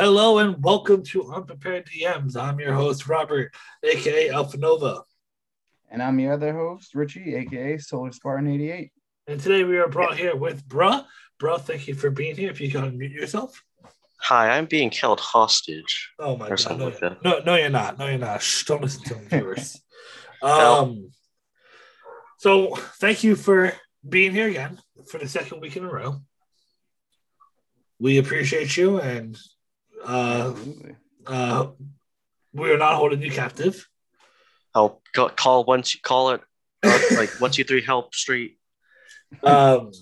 Hello and welcome to Unprepared DMs. I'm your host, Robert, aka Alpha Nova. And I'm your other host, Richie, aka Solar Spartan 88. And today we are brought here with Bruh. Bruh, thank you for being here. If you can unmute yourself. Hi, I'm being held hostage. Oh my Or god. something No, like no, no, you're not. No, you're not. Shh, don't listen to him, viewers. No. um so thank you for being here again for the second week in a row. We appreciate you and uh uh we are not holding you captive. I'll call once you call it uh, like one two three help street. Um,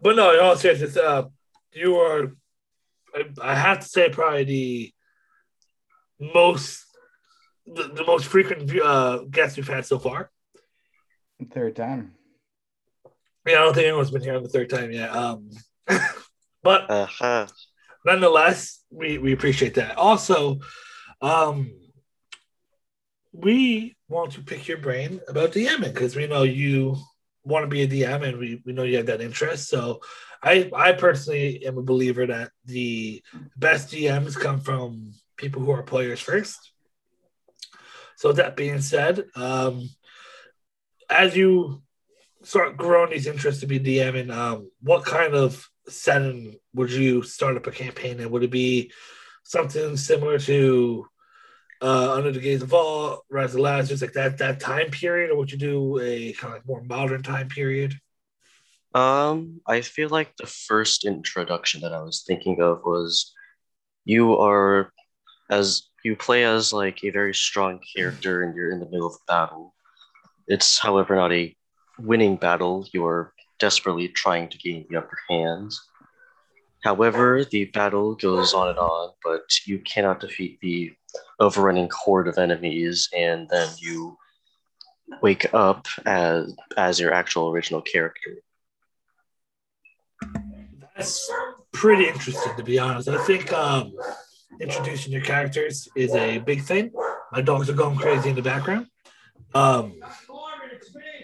but no, in all seriousness, uh, you are, I, I have to say, probably the most, the, the most frequent uh, guest we've had so far. Third time. Yeah, I don't think anyone's been here on the third time yet. Um, but Uh huh. nonetheless, we, we appreciate that. Also, um, we want to pick your brain about DMing because we know you want to be a DM and we, we know you have that interest. So I I personally am a believer that the best DMs come from people who are players first. So that being said, um, as you start growing these interests to be DMing, um, what kind of setting would you start up a campaign in? Would it be something similar to uh, Under the Gaze of All, Rise of Lazarus, like that that time period, or would you do a kind of like more modern time period? Um, I feel like the first introduction that I was thinking of was you are as you play as like a very strong character and you're in the middle of battle. It's however not a winning battle. You are desperately trying to gain the upper hand. However, the battle goes on and on, but you cannot defeat the overrunning horde of enemies, and then you wake up as as your actual original character. That's pretty interesting, to be honest. I think um, introducing your characters is a big thing. My dogs are going crazy in the background. Um,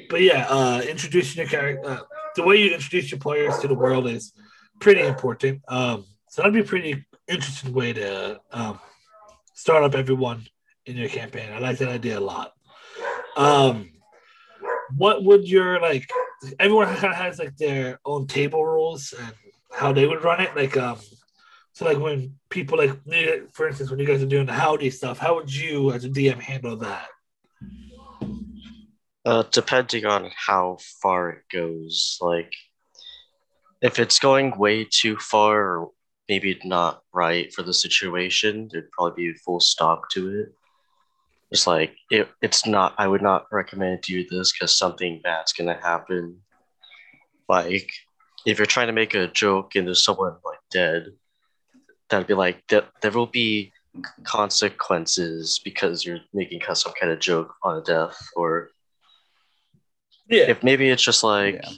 but yeah, uh, introducing your character, uh, the way you introduce your players to the world is pretty important. Um, so that'd be a pretty interesting way to um, start up everyone in your campaign. I like that idea a lot. Um, what would your like? Everyone kind of has like their own table rules and how they would run it. Like, um, so like when people like, for instance, when you guys are doing the howdy stuff, how would you as a DM handle that? Uh, depending on how far it goes, like if it's going way too far or maybe not right for the situation, there'd probably be a full stop to it. It's like it, it's not. I would not recommend do this because something bad's gonna happen. Like if you're trying to make a joke and there's someone like dead, that'd be like there, there will be consequences because you're making some kind of joke on a death or Yeah, if maybe it's just like Yeah.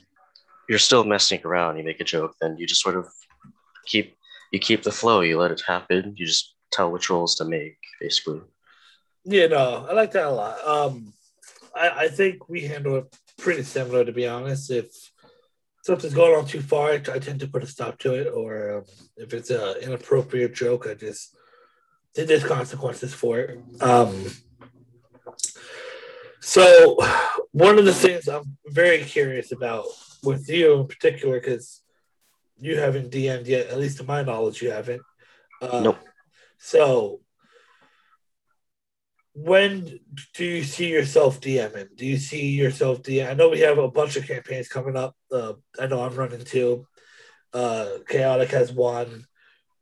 you're still messing around you make a joke then you just sort of keep you keep the flow you let it happen you just tell which rolls to make basically yeah, no, I like that a lot. Um, I, I think we handle it pretty similar, to be honest. If something's going on too far, I, I tend to put a stop to it, or um, if it's an inappropriate joke, I just there's consequences for it. Um, so one of the things I'm very curious about with you in particular, because you haven't DM'd yet, at least to my knowledge, you haven't. Uh, Nope. So when do you see yourself DMing? Do you see yourself DM? I know we have a bunch of campaigns coming up. Uh, I know I'm running two. Uh, Chaotic has one.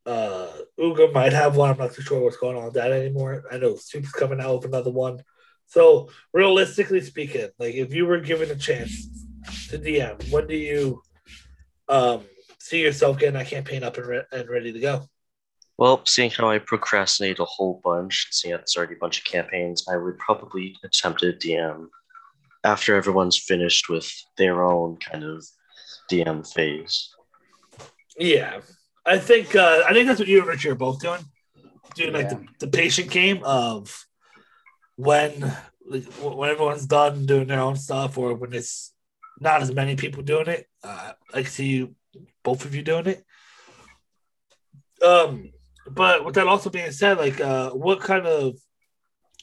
Uh, Uga might have one. I'm not too sure what's going on with that anymore. I know Soup's coming out with another one. So realistically speaking, like if you were given a chance to DM, when do you um, see yourself getting that campaign up and, re- and ready to go? well seeing how i procrastinate a whole bunch seeing that there's already a bunch of campaigns i would probably attempt a dm after everyone's finished with their own kind of dm phase Yeah, I think uh, I think that's what you and Richie are both doing. Doing like the, the patient game of when like, when everyone's done doing their own stuff, or when it's not as many people doing it. Uh, I see you, both of you doing it. Um, but with that also being said, like, uh, what kind of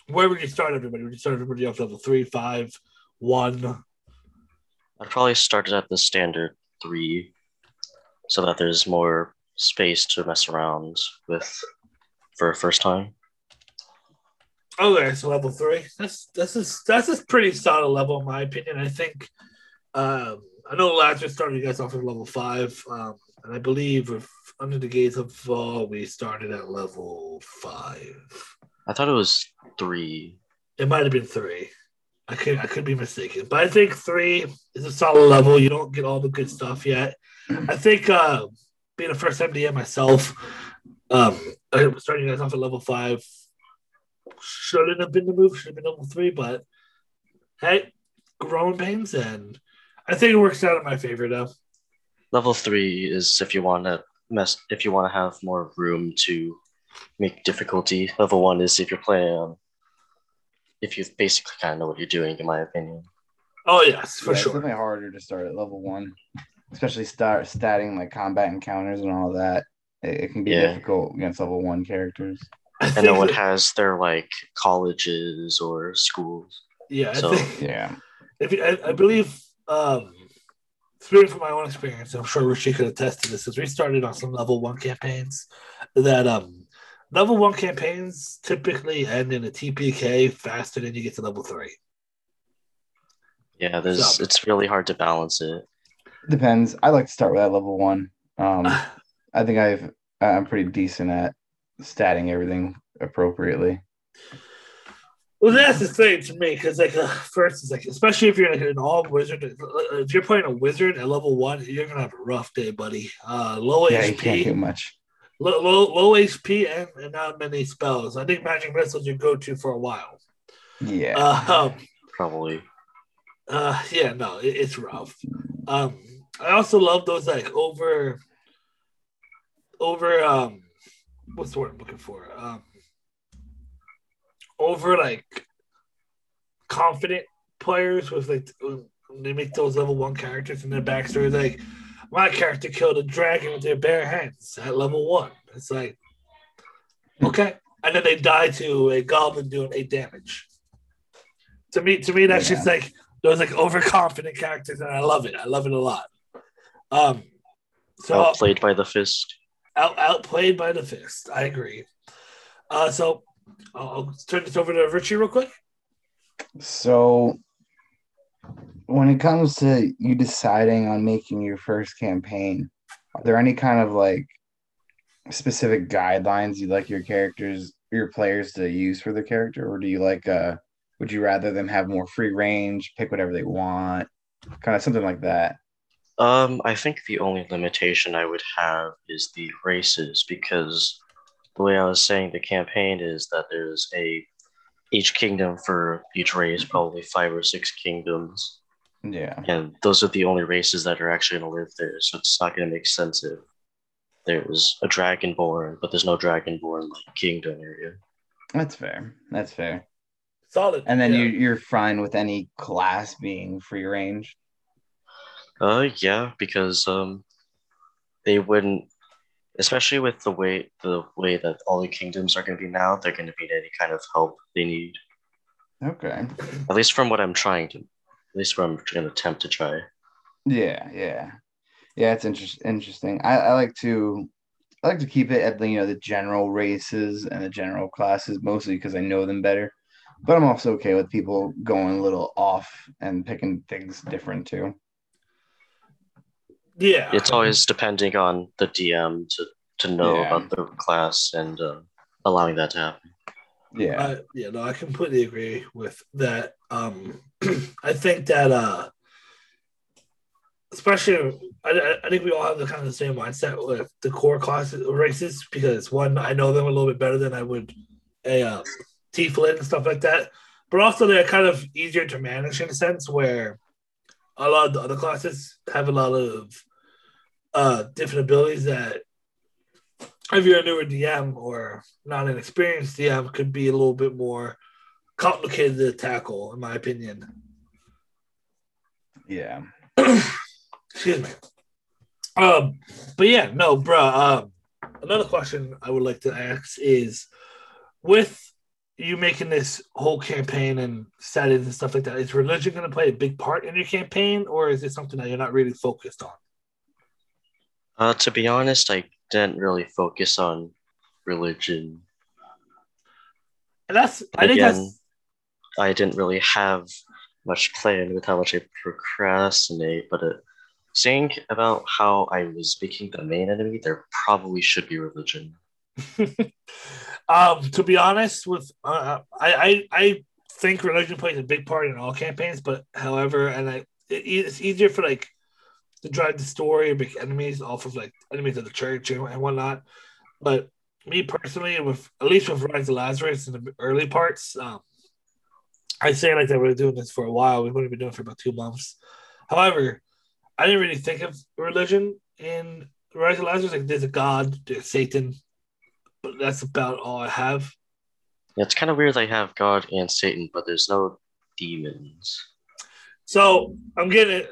where would you start everybody? Would you start everybody off level three, five, one? I'd probably start it at the standard three, so that there's more space to mess around with for a first time. Okay, so level three. That's that's a that's a pretty solid level in my opinion. I think. Um, I know last year started you guys off at level five, um, and I believe with Under the Gaze of All we started at level five. I thought it was three. It might have been three. I could I could be mistaken, but I think three is a solid level. You don't get all the good stuff yet. I think uh, being a first time DM myself, um, I starting you guys off at level five shouldn't have been the move. Should have been level three, but hey, growing pains, and I think it works out in my favor though. Level three is if you want to mess, if you want to have more room to make difficulty. Level one is if you're playing, um, if you basically kind of know what you're doing, in my opinion. Oh yes, for Yeah, It's sure. definitely harder to start at level one, especially start statting like combat encounters and all that. It, it can be Yeah. difficult against level one characters. I And no one that- has their like colleges or schools. yeah, I so- think Yeah. if you, I, I believe um speaking from my own experience, I'm sure Richie could attest to this, because we started on some level one campaigns that um level one campaigns typically end in a TPK faster than you get to level three. Yeah, there's So- it's really hard to balance it. Depends. I like to start with that level one. Um, I think I've I'm pretty decent at statting everything appropriately. Well, that's the thing to me, because like uh, first, it's like especially if you're like an all wizard, uh, if you're playing a wizard at level one, you're gonna have a rough day, buddy. Uh, low HP. Yeah, you can't do much. low, low, low HP, and, and not many spells. I think magic missiles your go-to for a while. Yeah. Uh, um, Probably. Uh, yeah, no, it, it's rough. Um, I also love those like over, over um, what's the word I'm looking for? Um, over like confident players with like when they make those level one characters in their backstory. Like my character killed a dragon with their bare hands at level one. It's like okay, and then they die to a goblin doing eight damage. To me, to me, that's Yeah. just like those like overconfident characters, and I love it. I love it a lot. Um, so played by the fist. Out outplayed by the fist. I agree. Uh, so I'll, I'll turn this over to Richie real quick. So, when it comes to you deciding on making your first campaign, are there any kind of like specific guidelines you'd like your characters, your players to use for their character, or do you like uh, would you rather them have more free range, pick whatever they want, kind of something like that? Um, I think the only limitation I would have is the races because the way I was saying the campaign is that there's a each kingdom for each race, probably five or six kingdoms, Yeah, and those are the only races that are actually going to live there. So it's not going to make sense if there's a dragonborn, but there's no dragonborn like kingdom area. that's fair. That's fair. Solid. And then Yeah. you you're fine with any class being free range. Uh, yeah, because um, they wouldn't, especially with the way the way that all the kingdoms are going to be now, they're going to need any kind of help they need. Okay. At least from what I'm trying to, at least what I'm going to attempt to try. Yeah, yeah, yeah. It's interest, interesting. I, I like to, I like to keep it at the you know the general races and the general classes mostly because I know them better. But I'm also okay with people going a little off and picking things different too. Yeah. It's always depending on the DM to to know Yeah. about the class and uh, allowing that to happen. Yeah, I, yeah, no, I completely agree with that. Um, I think that, uh, especially, I, I- I think we all have the kind of the same mindset with the core classes races because one, I know them a little bit better than I would a uh, tiefling and stuff like that, but also they're kind of easier to manage in a sense where a lot of the other classes have a lot of uh, different abilities that if you're a newer DM or not an experienced DM, could be a little bit more complicated to tackle, in my opinion. yeah, Excuse me. Um, but yeah, no, bro. Um, another question I would like to ask is with you making this whole campaign and settings and stuff like that, is religion going to play a big part in your campaign, or is it something that you're not really focused on? Uh, to be honest, I didn't really focus on religion. And that's I think Again, that's I didn't really have much plan with how much I procrastinate, but uh, saying about how I was making the main enemy, there probably should be religion. um to be honest with uh, I, I I think religion plays a big part in all campaigns, but however, and I it, it's easier for like to drive the story and make enemies off of like enemies of the church and, whatnot. But me personally, with at least with Rise of Lazarus in the early parts, um, I say like that we're doing this for a while. We've only been doing it for about two months. However, I didn't really think of religion in Rise of Lazarus. Like there's a god, there's Satan, but that's about all I have. Yeah, it's kind of weird they have God and Satan, but there's no demons. So I'm getting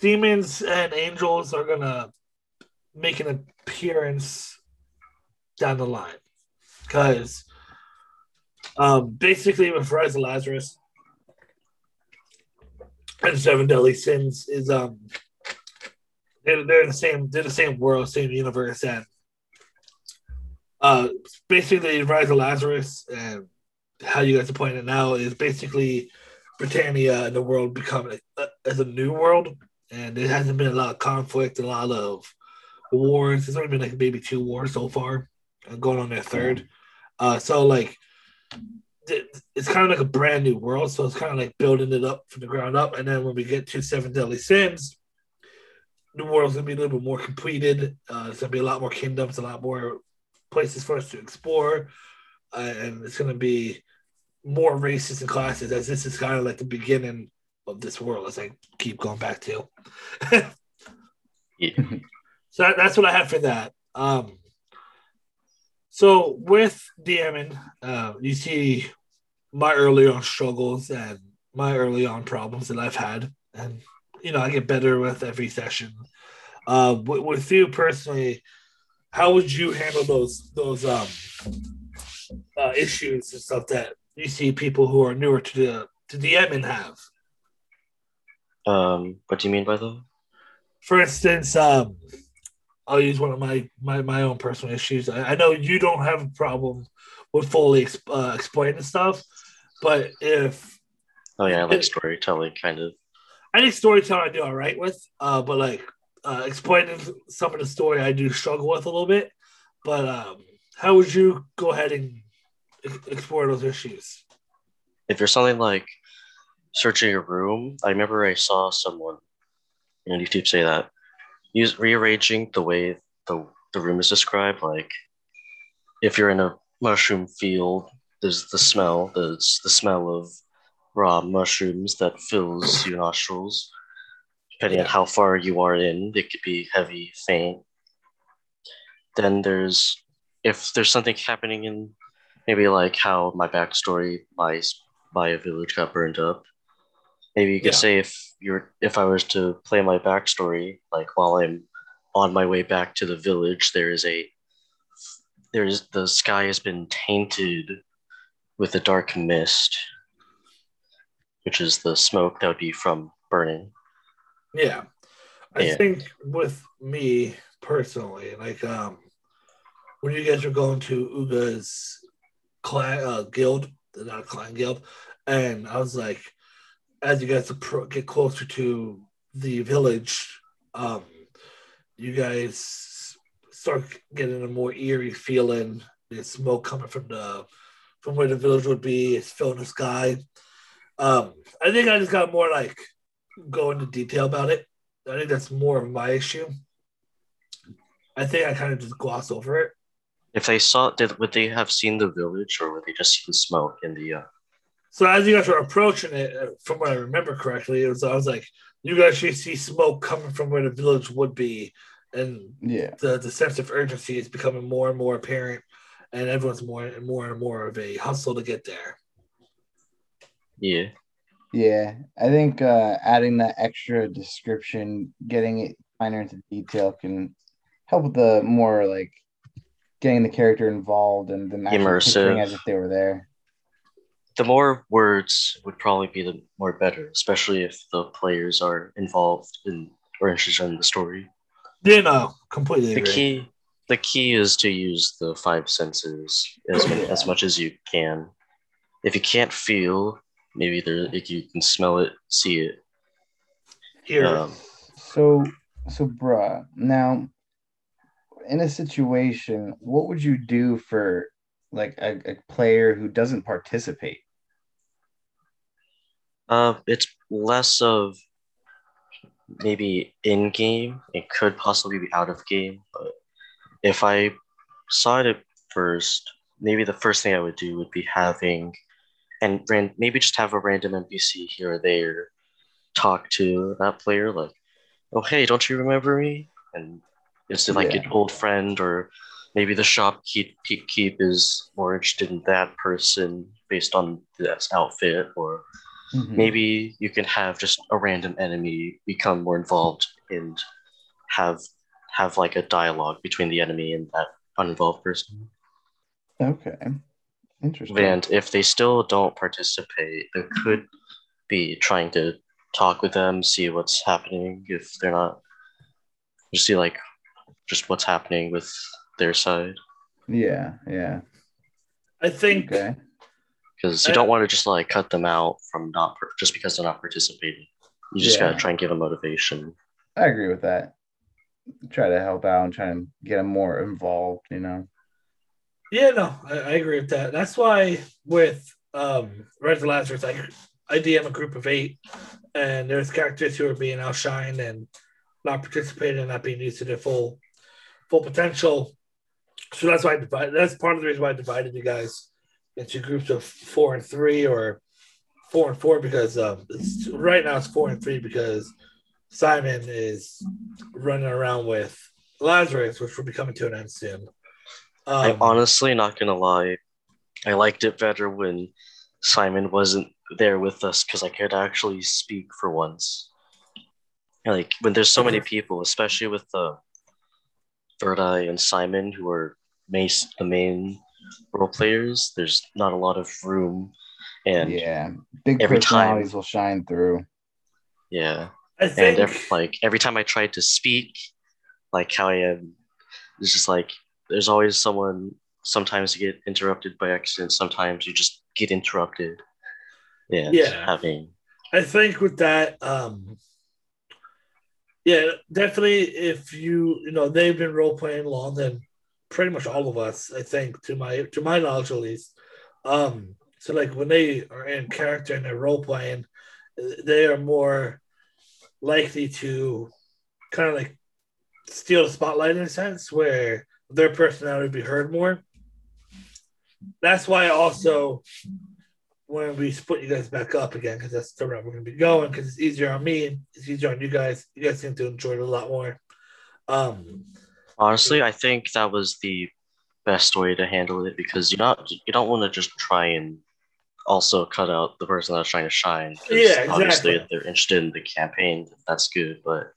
demons and angels are gonna make an appearance down the line. Because um, basically with Rise of Lazarus and Seven Deadly Sins is um they're, they're the same they're the same world, same universe, and uh basically Rise of Lazarus and how you guys are pointing it now is basically Britannia and the world become as a new world, and there hasn't been a lot of conflict, a lot of wars. There's only been like maybe two wars so far, uh, going on their third. Uh, so like, it's kind of like a brand new world. So it's kind of like building it up from the ground up, and then when we get to Seven Deadly Sins, the world's gonna be a little bit more completed. Uh, it's gonna be a lot more kingdoms, a lot more places for us to explore, uh, and it's gonna be more races and classes as this is kind of like the beginning of this world as I keep going back to. Yeah. so that, that's what I have for that. Um, so with DMing, uh, you see my early on struggles and my early on problems that I've had, and you know I get better with every session. Uh, with, with you personally, how would you handle those those um, uh, issues and stuff that you see people who are newer to the to DMing have? Um, what do you mean by that? for instance, um, I'll use one of my my, my own personal issues. I, I know you don't have a problem with fully uh, explaining stuff, but if Oh yeah, I like storytelling, kind of. I think storytelling I do all right with, uh, but like uh, explaining some of the story I do struggle with a little bit. But um, how would you go ahead and explore those issues? If you're something like searching a room, I remember I saw someone on YouTube say that use rearranging the way the the room is described. Like if you're in a mushroom field, there's the smell. There's the smell of raw mushrooms that fills your nostrils. Depending on how far you are in, it could be heavy, faint. Then there's if there's something happening in maybe like how my backstory, my my village got burned up. Maybe you could Yeah. say if you're if I was to play my backstory, like while I'm on my way back to the village, there is a there's the sky has been tainted with a dark mist, which is the smoke that would be from burning. Yeah. I Yeah. think with me personally, like um when you guys were going to Uga's clan uh, guild, the not clan guild, and I was like, as you guys get closer to the village, um, you guys start getting a more eerie feeling. There's smoke coming from the from where the village would be. It's filling the sky. Um, I think I just got more like go into detail about it. I think that's more of my issue. I think I kind of just gloss over it. If they saw, did would they have seen the village, or would they just see the smoke in the? Uh, So as you guys were approaching it, uh, from what I remember correctly, it was I was like, you guys should see smoke coming from where the village would be, and Yeah. the the sense of urgency is becoming more and more apparent, and everyone's more and more and more of a hustle to get there. yeah, Yeah. I think uh, adding that extra description, getting it finer into detail can help with the more like getting the character involved and the actually Immersive. as if they were there. The more words would probably be the more better, especially if the players are involved in or interested in the story. You know, completely The agree. key the key is to use the five senses as Yeah. as much as you can. If you can't feel, maybe there if you can smell it, see it. Hear, Um, So, so, bruh, now in a situation, what would you do for like a, a player who doesn't participate? Uh, it's less of maybe in game. It could possibly be out of game, but if I saw it at first, maybe the first thing I would do would be having, and ran, maybe just have a random NPC here or there talk to that player, like, "Oh hey, don't you remember me?" And it's like Yeah. an old friend, or maybe the shopkeep keep, keep is more interested in that person based on this outfit, or Mhm. maybe you can have just a random enemy become more involved and have have like a dialogue between the enemy and that uninvolved person. Okay, interesting. And if they still don't participate, there could be trying to talk with them, see what's happening if they're not just see like just what's happening with their side. Yeah, yeah. I think Okay. Because you Uh, don't want to just like cut them out from not per- just because they're not participating. You just Yeah. gotta try and give them motivation. I agree with that. Try to help out and try and get them more involved, you know. Yeah, no, I, I agree with that. That's why with um Red the Lazarus, I I DM a group of eight, and there's characters who are being outshined and not participating and not being used to their full full potential. So that's why I divide. That's part of the reason why I divided you guys into groups of four and three or four and four because um it's, right now it's four and three because Simon is running around with Lazarus, which will be coming to an end soon. Um, I'm honestly not gonna lie. I liked it better when Simon wasn't there with us because I could actually speak for once. Like when there's so many people, especially with the Verdi and Simon, who are mace the main role players. There's not a lot of room, and yeah, yeah. Big every time- personalities will shine through. Yeah, I and think ev- like every time I tried to speak, like how I am, it's just like there's always someone. Sometimes you get interrupted by accident. Sometimes you just get interrupted. Yeah, Yeah. having I think with that, um, yeah, definitely. If you you know they've been role playing long than pretty much all of us, I think to my to my knowledge at least. Um, so like when they are in character and they're role playing, they are more likely to kind of like steal the spotlight in a sense where their personality be heard more. That's why also when we split you guys back up again, because that's the route we're going to be going, because it's easier on me, it's easier on you guys. You guys seem to enjoy it a lot more. Um, honestly, I think that was the best way to handle it because you not you don't want to just try and also cut out the person that's trying to shine. Yeah, Obviously, exactly. if they're interested in the campaign, that's good, but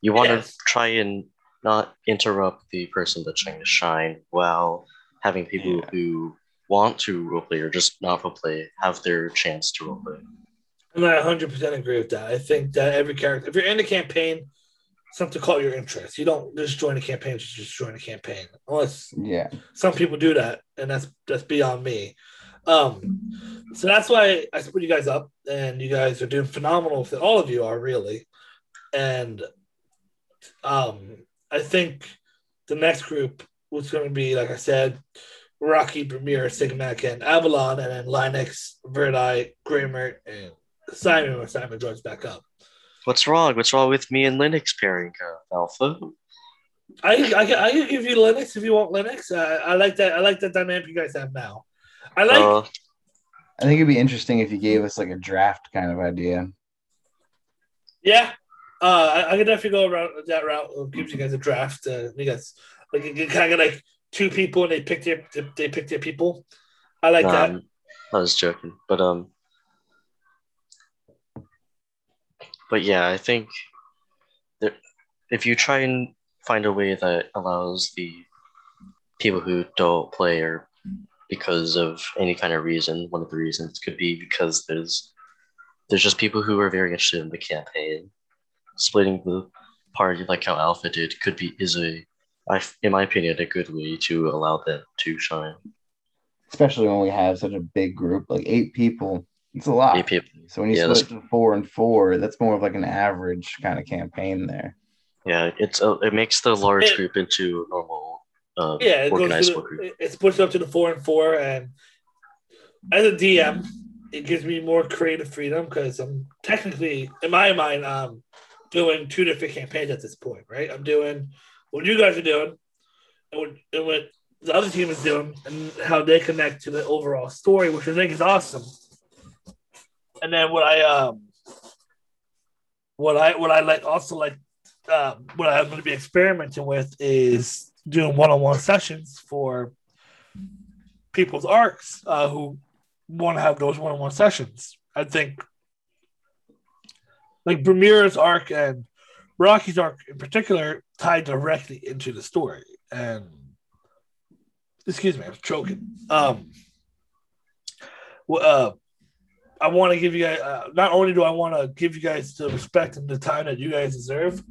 you want Yes. to try and not interrupt the person that's trying to shine while having people Yeah. who want to roleplay or just not roleplay have their chance to roleplay. and I 100% agree with that. I think that every character, if you're in a campaign, something call your interest. You don't just join a campaign to just join a campaign, unless Yeah. some people do that, and that's that's beyond me. Um, so that's why I split you guys up, and you guys are doing phenomenal. All of you are really, and um, I think the next group was going to be, like I said, Rocky, Premier, Sigmac, and Avalon, and then Linux, Verdi, Grammar, and Simon when Simon joins back up. What's wrong? What's wrong with me and Linux pairing uh, Alpha? I, I, can- I can give you Linux if you want Linux. I, I like that. I like that dynamic you guys have now. I like. Uh, I think it'd be interesting if you gave us like a draft kind of idea. Yeah, uh, I, I could definitely go around that route. It gives you guys a draft. Uh, you guys like you kind of like two people and they pick their they pick their people. I like that. um, I was joking, but um, but yeah, I think that if you try and find a way that allows the people who don't play or because of any kind of reason. One of the reasons could be because there's there's just people who are very interested in the campaign. Splitting the party like how Alpha did could be is a, I, in my opinion, a good way to allow them to shine. Especially when we have such a big group, like eight people. It's a lot. Eight people. So when you Yeah, split to four and four, that's more of like an average kind of campaign there. Yeah, it's a, it makes the large It- group into a normal uh, Yeah, it goes organized to the, it's pushed up to the four and four, and as a DM, it gives me more creative freedom because I'm technically, in my mind, um, doing two different campaigns at this point, right? I'm doing what you guys are doing, and what, and what the other team is doing, and how they connect to the overall story, which I think is awesome. And then what I um, what I what I like also like uh, what I'm going to be experimenting with is doing one-on-one sessions for people's arcs uh, who want to have those one-on-one sessions. I think like Bermuda's arc and Rocky's arc in particular tie directly into the story. And excuse me, I'm choking. Um, well, uh, I want to give you guys. Uh, not only do I want to give you guys the respect and the time that you guys deserve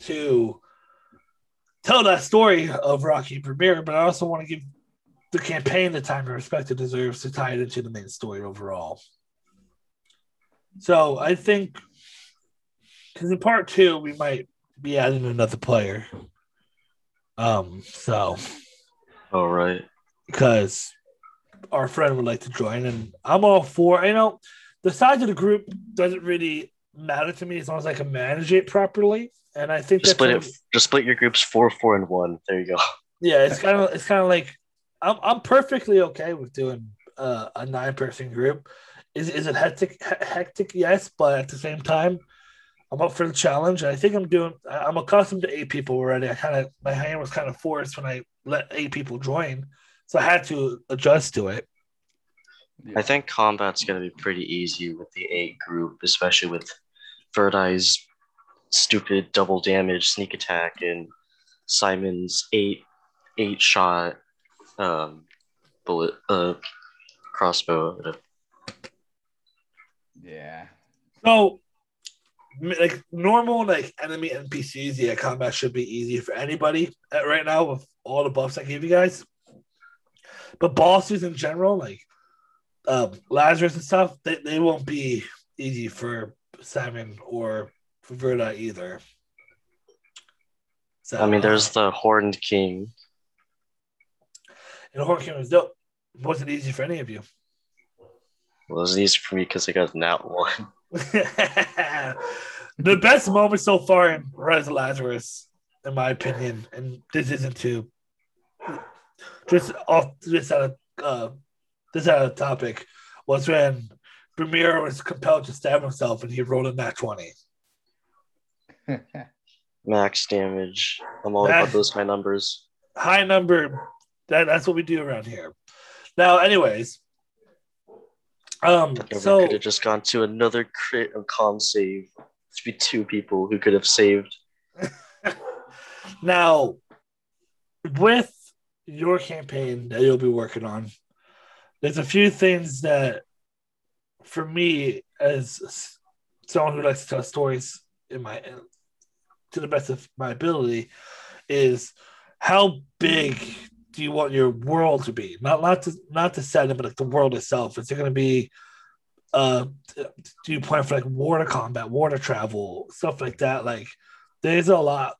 to tell that story of Rocky Premier, but I also want to give the campaign the time and respect it deserves to tie it into the main story overall. So I think because in part two we might be adding another player. Um, so All right. because our friend would like to join, and I'm all for. You know, the size of the group doesn't really matter to me as long as I can manage it properly. And I think Just that's split it. Just split your groups four, four, and one. There you go. Yeah, it's kind of it's kind of like I'm I'm perfectly okay with doing uh, a nine person group. Is is it hectic? Hectic, yes, but at the same time, I'm up for the challenge. I think I'm doing. I'm accustomed to eight people already. I kind of my hand was kind of forced when I let eight people join, so I had to adjust to it. I think combat's gonna be pretty easy with the eight group, especially with Verdi's stupid double damage sneak attack and Simon's eight eight shot um bullet uh crossbow. Yeah. So, like normal, like enemy NPCs, yeah, combat should be easy for anybody uh, right now with all the buffs I gave you guys. But bosses in general, like um, Lazarus and stuff, they, they won't be easy for Simon or for Verdi either. So, I mean, there's uh, the Horned King. and Horned King was dope. It wasn't easy for any of you. Well, it was easy for me because I got nat one. the best moment so far in Rise of Lazarus, in my opinion, and this isn't to just off this out of uh, this out of topic, was when Premier was compelled to stab himself and he rolled a nat twenty. Max damage. I'm all about those high numbers. High number. That, that's what we do around here. Now, anyways, um, so could have just gone to another crit of con save. To be two people who could have saved. Now, with your campaign that you'll be working on, there's a few things that, for me, as someone who likes to tell stories in my to the best of my ability, is how big do you want your world to be? Not not to not the setting, but like the world itself. Is it going to be? Uh, do you plan for like water combat, water travel, stuff like that? Like, there's a lot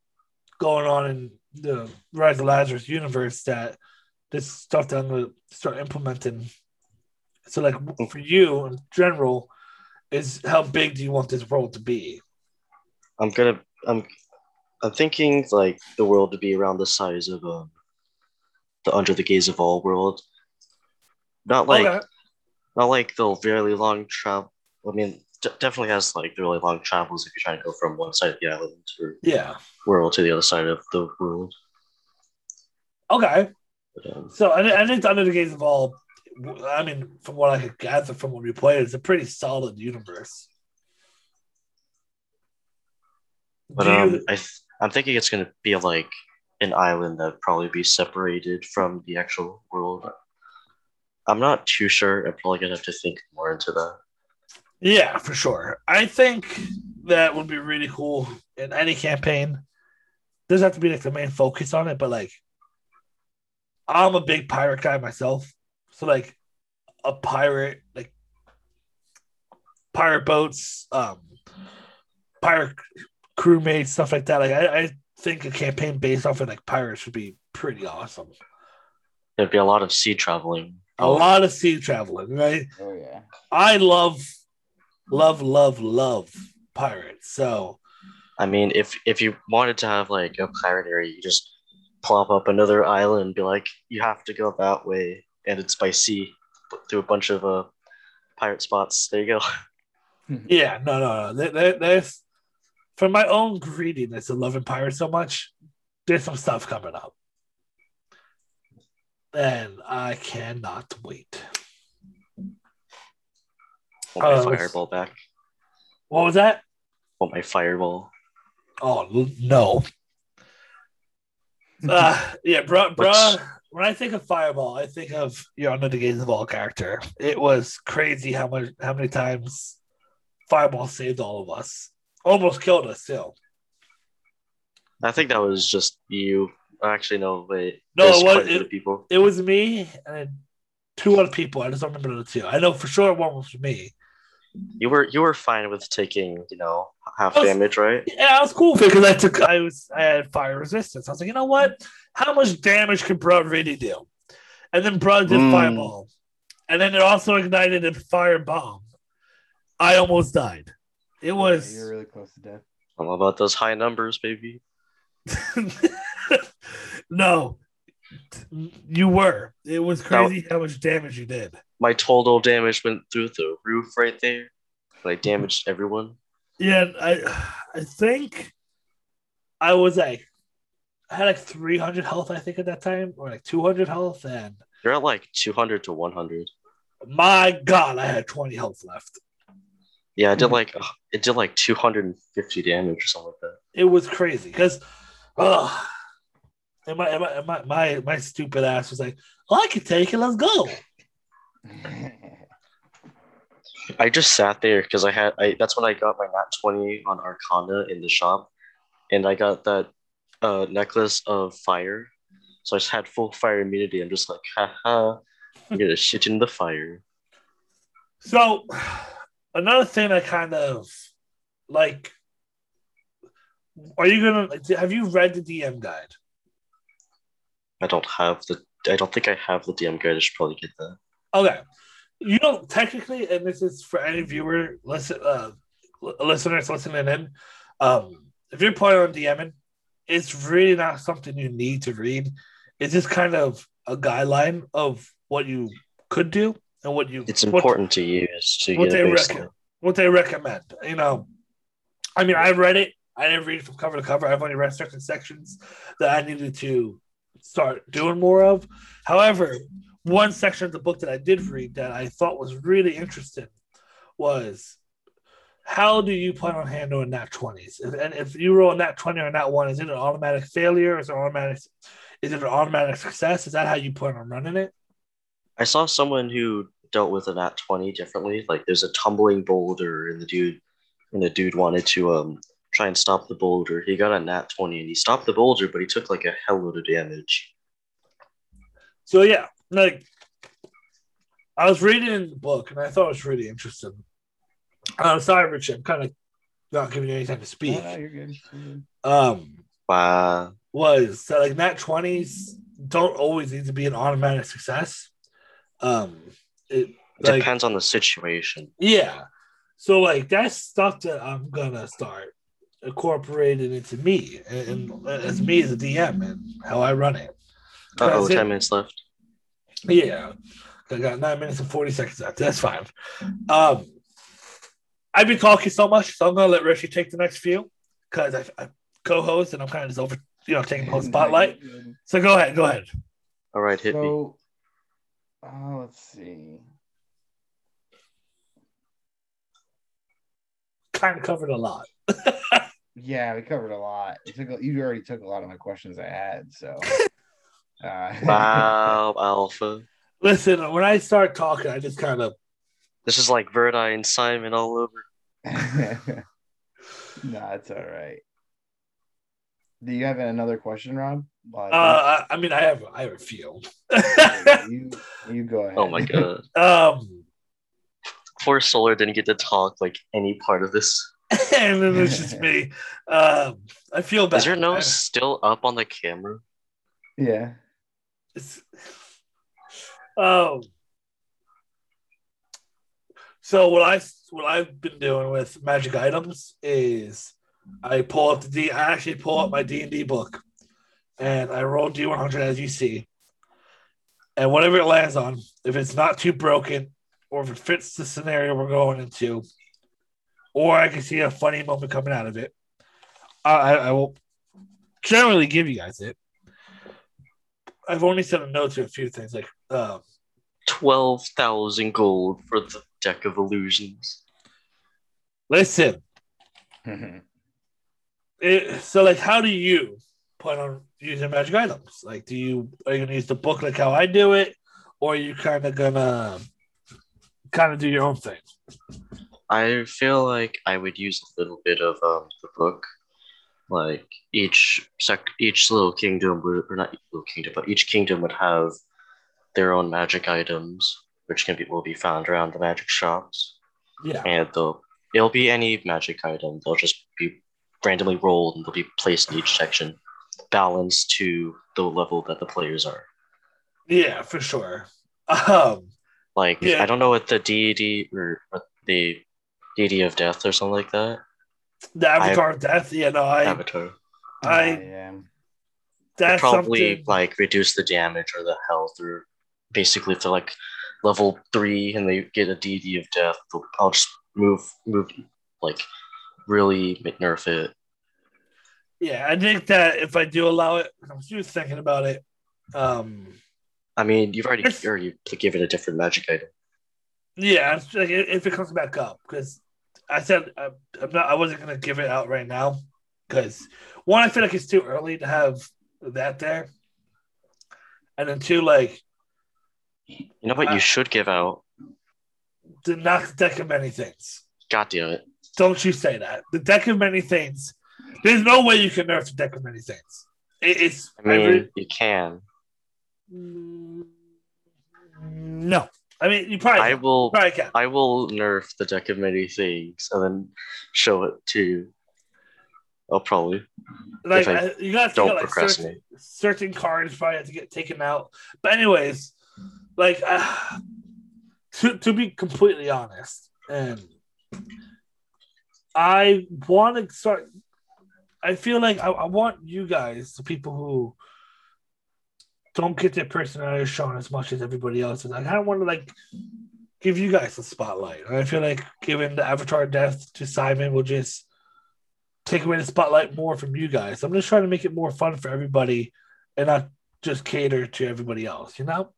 going on in the Rise of Lazarus universe that this stuff that I'm gonna start implementing. So, like for you in general, is how big do you want this world to be? I'm gonna. I'm. I'm thinking like the world to be around the size of um, the Under the Gaze of All world. Not like okay. not like the really long travel. I mean, definitely has like really long travels if you're trying to go from one side of the island or Yeah. world to the other side of the world. Okay. But, um, So I, I think Under the Gaze of All. I mean, from what I could gather from when we played, it's a pretty solid universe. but Do you- um, I th- I'm thinking it's gonna be like an island that probably be separated from the actual world. I'm not too sure. I'm probably gonna have to think more into that. Yeah, for sure. I think that would be really cool in any campaign. Doesn't have to be like the main focus on it, but like I'm a big pirate guy myself. So like a pirate, like pirate boats, um, pirate crewmates, stuff like that. Like I, I think a campaign based off of like pirates would be pretty awesome. There'd be a lot of sea traveling. A lot of sea traveling, right? Oh yeah. I love, love, love, love pirates. So I mean, if if you wanted to have like a pirate area, you just plop up another island and be like, you have to go that way, and it's by sea through a bunch of uh pirate spots. There you go. yeah, no, no, no. There, there, there's for my own greediness of loving pirates so much, there's some stuff coming up. And I cannot wait. Want my Uh, fireball back. What was that? Want my fireball. Oh no. Uh, yeah, bro, When I think of Fireball, I think of your Under the Gaze of All character. It was crazy how much, how many times Fireball saved all of us, almost killed us too. I think that was just you. Actually, no, wait. No, it was- quite a few it- people. It was me and two other people. I just don't remember the two. I know for sure one was me. You were you were fine with taking you know half was- damage, right? Yeah, I was cool because I took I was I had fire resistance. I was like, you know what? How much damage could Brud really do? And then Brud did Mm. fireball. And then it also ignited a fire bomb. I almost died. It was You're really close to death. I'm about those high numbers, baby. no. You were. It was crazy how much damage you did. My total damage went through the roof right there. Like damaged everyone. Yeah, I I think I was like I had like 300 health, I think, at that time, or like 200 health, and You're at like 200 to 100. my god, I had 20 health left. Yeah, I did like ugh, it did like 250 damage or something like that. It was crazy because, uh, and my, and my, my, my, my stupid ass was like, well, I can take it, let's go. I just sat there because I had I that's when I got my nat 20 on Arcana in the shop, and I got that uh, necklace of fire. So I just had full fire immunity. I'm just like, haha, I'm gonna shit in the fire. So, another thing I kind of like, are you gonna have you read the DM guide? I don't have the I don't think I have the DM guide. I should probably get that. Okay. You know, technically, and this is for any viewer, listen, uh, li- listeners listening in. Um, if you're playing on DMing, it's really not something you need to read. It's just kind of a guideline of what you could do and what you. It's what- important to use to what get they reckon. what they recommend. You know, I mean, I've read it. I didn't read it from cover to cover. I've only read certain sections that I needed to start doing more of. However, one section of the book that I did read that I thought was really interesting was how do you plan on handling that 20s? If, and if you roll a nat 20 or nat 1, is it an automatic failure? Is it automatic? Is it an automatic success? Is that how you plan on running it? I saw someone who dealt with a nat 20 differently. Like there's a tumbling boulder and the dude and the dude wanted to um try and stop the boulder. He got a nat 20 and he stopped the boulder, but he took like a hell load of damage. So yeah, like I was reading the book and I thought it was really interesting. I'm sorry, Rich, I'm kind of not giving you any time to speak. No, no, you're good. You're good. Um, Wow. was that like nat twenties don't always need to be an automatic success. Um, it like Depends on the situation. yeah, so like that's stuff that I'm gonna start incorporating into me and, and as me as a DM and how I run it. Uh oh, That's 10 minutes left. Yeah. I got nine minutes and 40 seconds left. That's fine. Um, I've been talking so much, so I'm going to let Richie take the next few because I, I co host and I'm kind of just over, you know, taking the whole spotlight. So go ahead. Go ahead. All right, hit me. So, uh, let's see. Kind of covered a lot. Yeah, we covered a lot. You, took, you already took a lot of my questions I had. So, uh, Wow, Alpha. Listen, when I start talking, I just kind of This is like Verdi and Simon all over. no, it's all right. Do you have another question, Rob? Well, uh I, I mean I have I have a few. you you go ahead. Oh my god. um Poor Solar didn't get to talk like any part of this. and then it's just me. Um I feel bad. Is your nose still up on the camera? Yeah. Oh. So what I what I've been doing with magic items is I pull up the D. I actually pull up my D and D book, and I roll D one hundred as you see, and whatever it lands on, if it's not too broken, or if it fits the scenario we're going into, or I can see a funny moment coming out of it, I I will generally give you guys it. I've only sent a note to a few things like um, Twelve thousand gold for the deck of illusions. listen. It, so like, how do you plan on using magic items? Like, do you are you gonna use the book like how I do it, or are you kind of gonna kind of do your own thing? I feel like I would use a little bit of um, the book. Like each sec, each little kingdom would, or not little kingdom, but each kingdom would have their own magic items, which can be will be found around the magic shops, Yeah, and they'll it'll be any magic item. They'll just be randomly rolled and they'll be placed in each section, balanced to the level that the players are. yeah, for sure. Um, Like Yeah. I don't know what the deity or what the deity of death or something like that. The Avatar of Death. Yeah, no, I, Avatar. I, yeah. that's probably something. like reduce the damage or the health or basically if they're like level three and they get a DD of death, they'll- I'll just move move like really nerf it. Yeah, I think that if I do allow it, I was just thinking about it. Um, I mean, you've already It's- already given a different magic item. Yeah, like if it comes back up, because I said I, I'm not. I wasn't gonna give it out right now, because one, I feel like it's too early to have that there, and then two, like You know what Uh, you should give out? the not deck of many things. God damn it. Don't you say that? The deck of many things. There's no way you can nerf the deck of many things. It, it's I mean, you can. No. I mean, you probably I can. will probably can. I will nerf the deck of many things and then show it to you. I'll probably like I I, you got to don't think like certain, certain cards probably have to get taken out. But anyways, like uh, to to be completely honest, and I want to start. I feel like I, I want you guys, the people who don't get their personality shown as much as everybody else, and I kind of want to like give you guys the spotlight. And I feel like giving the Avatar death to Simon will just take away the spotlight more from you guys. I'm just trying to make it more fun for everybody and not just cater to everybody else, you know?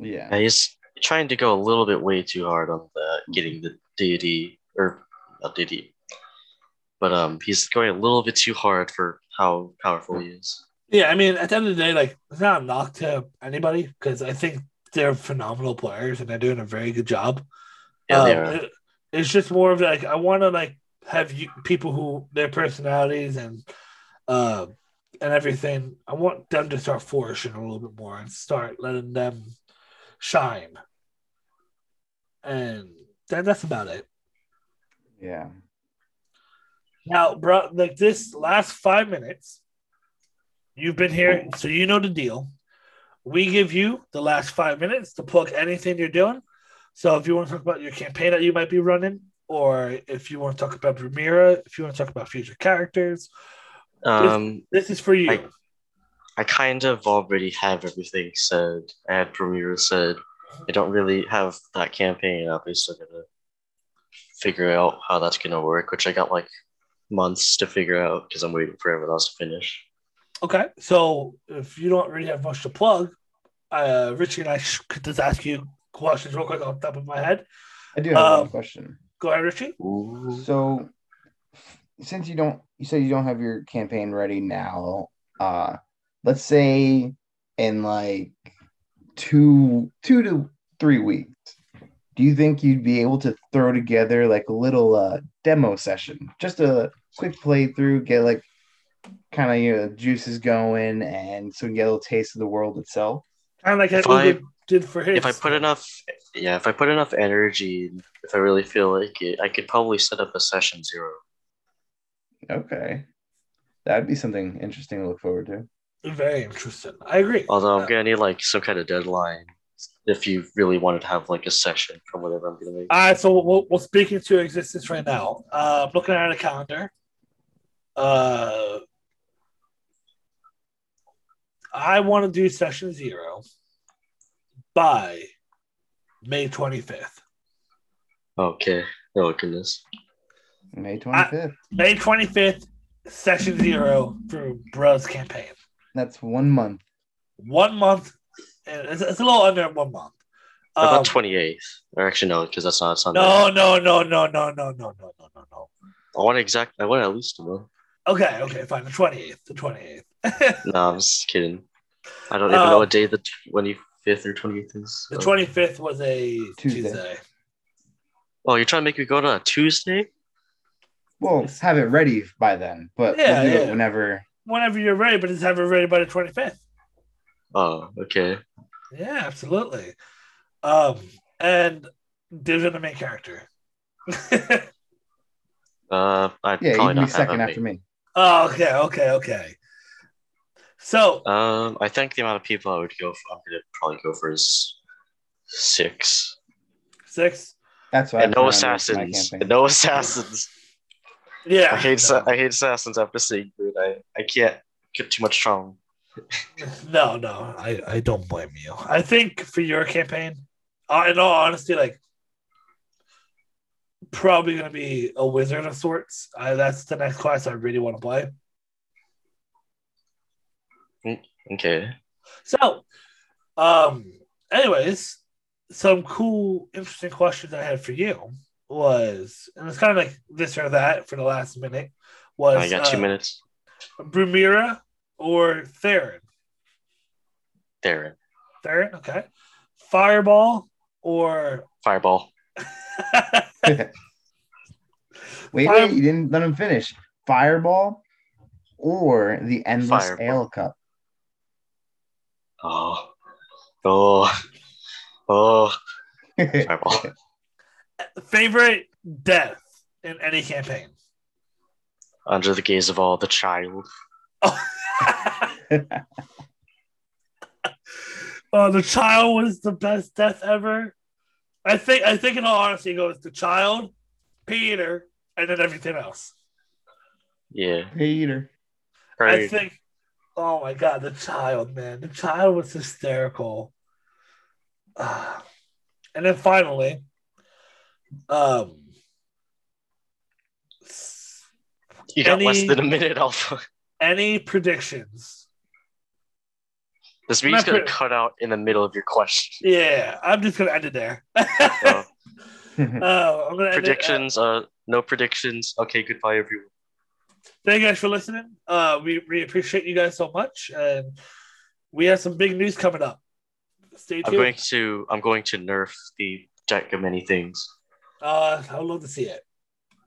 Yeah. Yeah, he's trying to go a little bit way too hard on the getting the deity or not deity, but um, he's going a little bit too hard for how powerful he is. Yeah, I mean, at the end of the day, like, it's not a knock to anybody because I think they're phenomenal players and they're doing a very good job. Yeah, they Um, are. it- it's just more of like, I want to, like, have you people who their personalities and, uh, and everything, I want them to start flourishing a little bit more and start letting them shine. And that, that's about it. Yeah. Now, bro, like this last five minutes, you've been here, so you know the deal. We give you the last five minutes to plug anything you're doing. So if you want to talk about your campaign that you might be running, or if you want to talk about Ramira, if you want to talk about future characters, Um, this is for you. I- I kind of already have everything said. I had Premier said. I don't really have that campaign up. I still gonna figure out how that's gonna work, which I got like months to figure out because I'm waiting for everyone else to finish. Okay, so if you don't really have much to plug, uh, Richie and I could just ask you questions real quick off the top of my head. I do have Um, one question. Go ahead, Richie. Ooh. So, since you don't you said you don't have your campaign ready now, uh let's say in like two two to three weeks, do you think you'd be able to throw together like a little uh demo session? Just a quick playthrough, get like kind of your juices going and so we can get a little taste of the world itself. Kind of like If what I- did for his. If I put enough, yeah, if I put enough energy, if I really feel like it, I could probably set up a session zero. Okay. That'd be something interesting to look forward to. Very interesting. I agree. Although I'm gonna need like some kind of deadline if you really wanted to have like a session from whatever I'm gonna make. All right, so we'll, we'll speak into existence right now. Uh, looking at a calendar. Uh, I want to do session zero by May 25th. Okay. Oh goodness. May 25th. May 25th, session zero for Bros campaign. That's one month. One month, it's, it's a little under one month. Um, about twenty eighth? Or actually no, because that's not Sunday. no, no, no, no, no, no, no, no, no, no, no. I want exact. I want at least a month. Okay, okay, fine. The 28th, the 28th. No, I'm just kidding. I don't even know Um, what day the twenty fifth or twenty eighth is. The 25th was a Tuesday. Tuesday. Oh, you're trying to make me go on a Tuesday? Well, have it ready by then, but Yeah, we'll do yeah. it whenever. Whenever you're ready, but just have it ready by the 25th. Oh, okay. Yeah, absolutely. Um, and Div's the main character. Uh, I'd Yeah, you probably can be second after many. me. oh, okay, okay, okay. So, Um, I think the amount of people I would go for, I'm gonna probably go for is six. six. That's why. And no assassins. And no assassins. Yeah. I hate no. I hate assassins after seeing it. I, I can't get too much charm. No, no, I, I don't blame you. I think for your campaign, uh, in all honesty, like probably gonna be a wizard of sorts. I, that's the next class I really want to play. Okay. So, um, anyways, some cool, interesting questions I had for you was, and it's kind of like this or that for the last minute. Was I got two uh, minutes. Brumira or Theron? Darren. Theron, okay. Fireball or Fireball. wait, Fire- wait, you didn't let him finish. Fireball or the endless Fireball. ale cup. Oh. Oh. Oh. Favorite death in any campaign? Under the gaze of all the child. Oh, the child was the best death ever. I think. I think, in all honesty, it goes the child, Peter, and then everything else. Yeah. Peter. I Right. think. Oh my god, the child, man, the child was hysterical. Ah. and then finally, um, You got less than a minute, Alpha. any predictions? This I'm gonna pretty- cut out in the middle of your question. Yeah, I'm just gonna end it there. So, Oh, I'm gonna end it, uh, predictions, uh, no predictions. Okay, goodbye, everyone. Thank you guys for listening. Uh, we, we appreciate you guys so much, and we have some big news coming up. Stay tuned. I'm going to I'm going to nerf the deck of many things. Uh, I would love to see it.